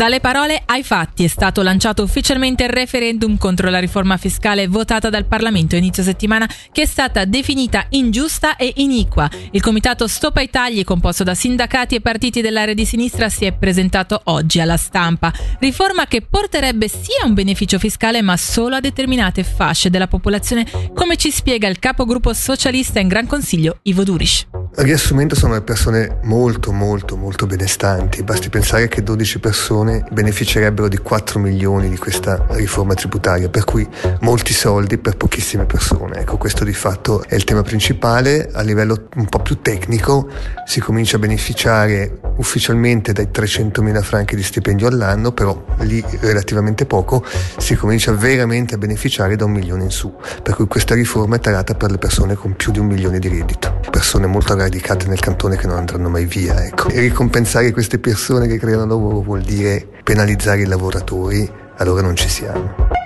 Dalle parole ai fatti è stato lanciato ufficialmente il referendum contro la riforma fiscale votata dal Parlamento inizio settimana che è stata definita ingiusta e iniqua. Il comitato Stop ai tagli composto da sindacati e partiti dell'area di sinistra si è presentato oggi alla stampa. Riforma che porterebbe sia un beneficio fiscale ma solo a determinate fasce della popolazione come ci spiega il capogruppo socialista in Gran Consiglio Ivo Durish. Riassumendo sono persone molto molto molto benestanti, basti pensare che 12 persone beneficerebbero di 4 milioni di questa riforma tributaria, per cui molti soldi per pochissime persone. Ecco, questo di fatto è il tema principale. A livello un po' più tecnico si comincia a beneficiare ufficialmente dai 300 mila franchi di stipendio all'anno, però lì relativamente poco, si comincia veramente a beneficiare da un milione in su, per cui questa riforma è tarata per le persone con più di un milione di reddito, persone molto radicate nel cantone che non andranno mai via. Ecco. E ricompensare queste persone che creano lavoro vuol dire penalizzare i lavoratori, allora non ci siamo.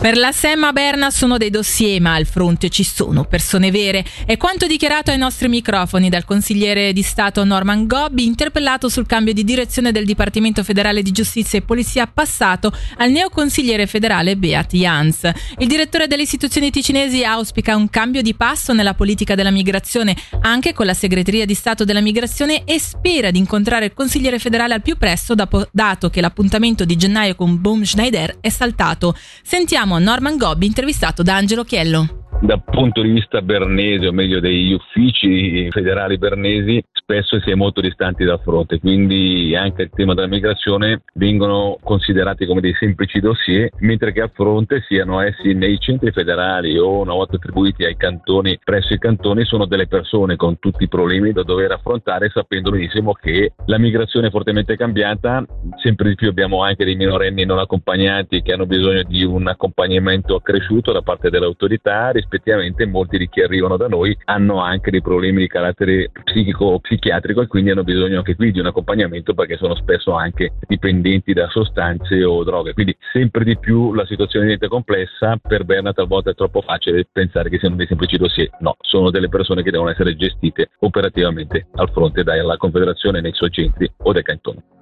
Per la Semma Berna sono dei dossier, ma al fronte ci sono persone vere. È quanto dichiarato ai nostri microfoni dal consigliere di Stato Norman Gobbi, interpellato sul cambio di direzione del Dipartimento federale di giustizia e polizia passato al neoconsigliere federale Beat Jans. Il direttore delle istituzioni ticinesi auspica un cambio di passo nella politica della migrazione, anche con la segreteria di Stato della migrazione, e spera di incontrare il consigliere federale al più presto, dato che l'appuntamento di gennaio con Boom Schneider è saltato. Sentiamo Norman Gobbi intervistato da Angelo Chiello. Dal punto di vista bernese, o meglio degli uffici federali bernesi, spesso si è molto distanti dal fronte, quindi anche il tema della migrazione vengono considerati come dei semplici dossier, mentre che a fronte siano essi nei centri federali o una volta attribuiti ai cantoni, presso i cantoni, sono delle persone con tutti i problemi da dover affrontare, sapendo benissimo che la migrazione è fortemente cambiata, sempre di più abbiamo anche dei minorenni non accompagnati che hanno bisogno di un accompagnamento accresciuto da parte delle autorità rispettivamente molti di chi arrivano da noi hanno anche dei problemi di carattere psichico o psichiatrico e quindi hanno bisogno anche qui di un accompagnamento perché sono spesso anche dipendenti da sostanze o droghe. Quindi sempre di più la situazione diventa complessa, per Berna talvolta è troppo facile pensare che siano dei semplici dossier. No, sono delle persone che devono essere gestite operativamente al fronte dalla Confederazione nei suoi centri o dai cantoni.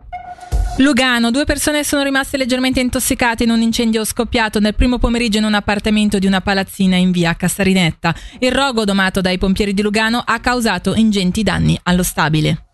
Lugano, due persone sono rimaste leggermente intossicate in un incendio scoppiato nel primo pomeriggio in un appartamento di una palazzina in via Castarinetta. Il rogo domato dai pompieri di Lugano ha causato ingenti danni allo stabile.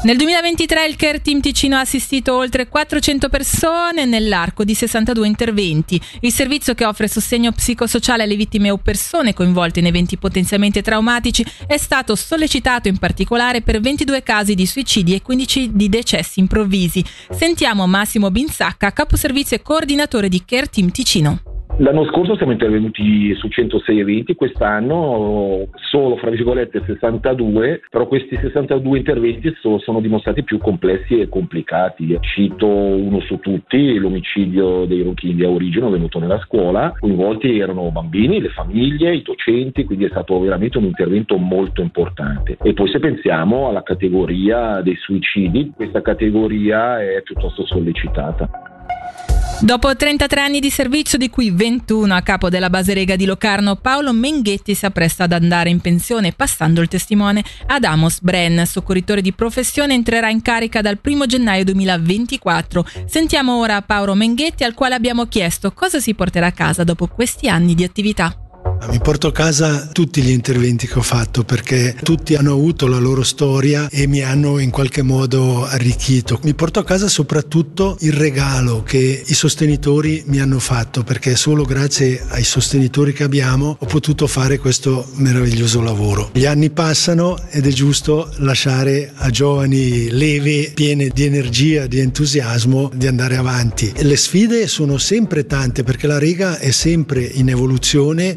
Nel 2023 il Care Team Ticino ha assistito oltre 400 persone nell'arco di 62 interventi. Il servizio che offre sostegno psicosociale alle vittime o persone coinvolte in eventi potenzialmente traumatici è stato sollecitato in particolare per 22 casi di suicidi e 15 di decessi improvvisi. Sentiamo Massimo Binsacca, caposervizio e coordinatore di Care Team Ticino. L'anno scorso siamo intervenuti su 106 eventi, quest'anno solo fra virgolette 62, però questi 62 interventi so, sono dimostrati più complessi e complicati. Cito uno su tutti, l'omicidio dei Rochini a origine avvenuto nella scuola, coinvolti erano bambini, le famiglie, i docenti, quindi è stato veramente un intervento molto importante. E poi se pensiamo alla categoria dei suicidi, questa categoria è piuttosto sollecitata. Dopo 33 anni di servizio, di cui 21 a capo della base Rega di Locarno, Paolo Menghetti si appresta ad andare in pensione, passando il testimone ad Amos Bren, soccorritore di professione, entrerà in carica dal 1 gennaio 2024. Sentiamo ora Paolo Menghetti, al quale abbiamo chiesto cosa si porterà a casa dopo questi anni di attività. Mi porto a casa tutti gli interventi che ho fatto perché tutti hanno avuto la loro storia e mi hanno in qualche modo arricchito. Mi porto a casa soprattutto il regalo che i sostenitori mi hanno fatto perché solo grazie ai sostenitori che abbiamo ho potuto fare questo meraviglioso lavoro. Gli anni passano ed è giusto lasciare a giovani leve, piene di energia, di entusiasmo, di andare avanti. Le sfide sono sempre tante perché la Rega è sempre in evoluzione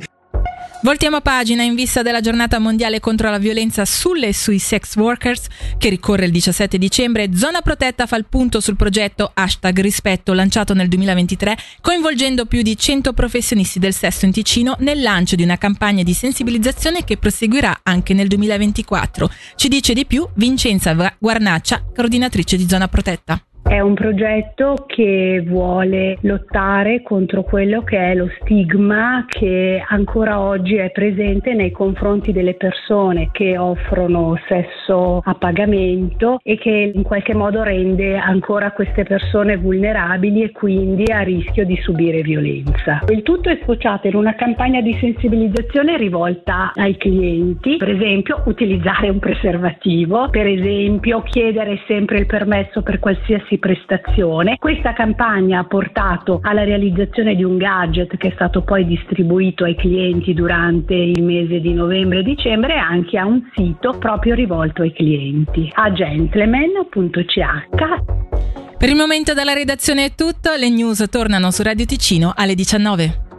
Voltiamo pagina in vista della giornata mondiale contro la violenza sulle e sui sex workers che ricorre il 17 dicembre. Zona Protetta fa il punto sul progetto hashtag rispetto lanciato nel 2023 coinvolgendo più di 100 professionisti del sesso in Ticino nel lancio di una campagna di sensibilizzazione che proseguirà anche nel 2024. Ci dice di più Vincenza Guarnaccia, coordinatrice di Zona Protetta. È un progetto che vuole lottare contro quello che è lo stigma che ancora oggi è presente nei confronti delle persone che offrono sesso a pagamento e che in qualche modo rende ancora queste persone vulnerabili e quindi a rischio di subire violenza. Il tutto è sfociato in una campagna di sensibilizzazione rivolta ai clienti, per esempio utilizzare un preservativo, per esempio chiedere sempre il permesso per qualsiasi prestazione. Questa campagna ha portato alla realizzazione di un gadget che è stato poi distribuito ai clienti durante il mese di novembre e dicembre e anche a un sito proprio rivolto ai clienti a gentleman.ch. Per il momento dalla redazione è tutto, le news tornano su Radio Ticino alle 19.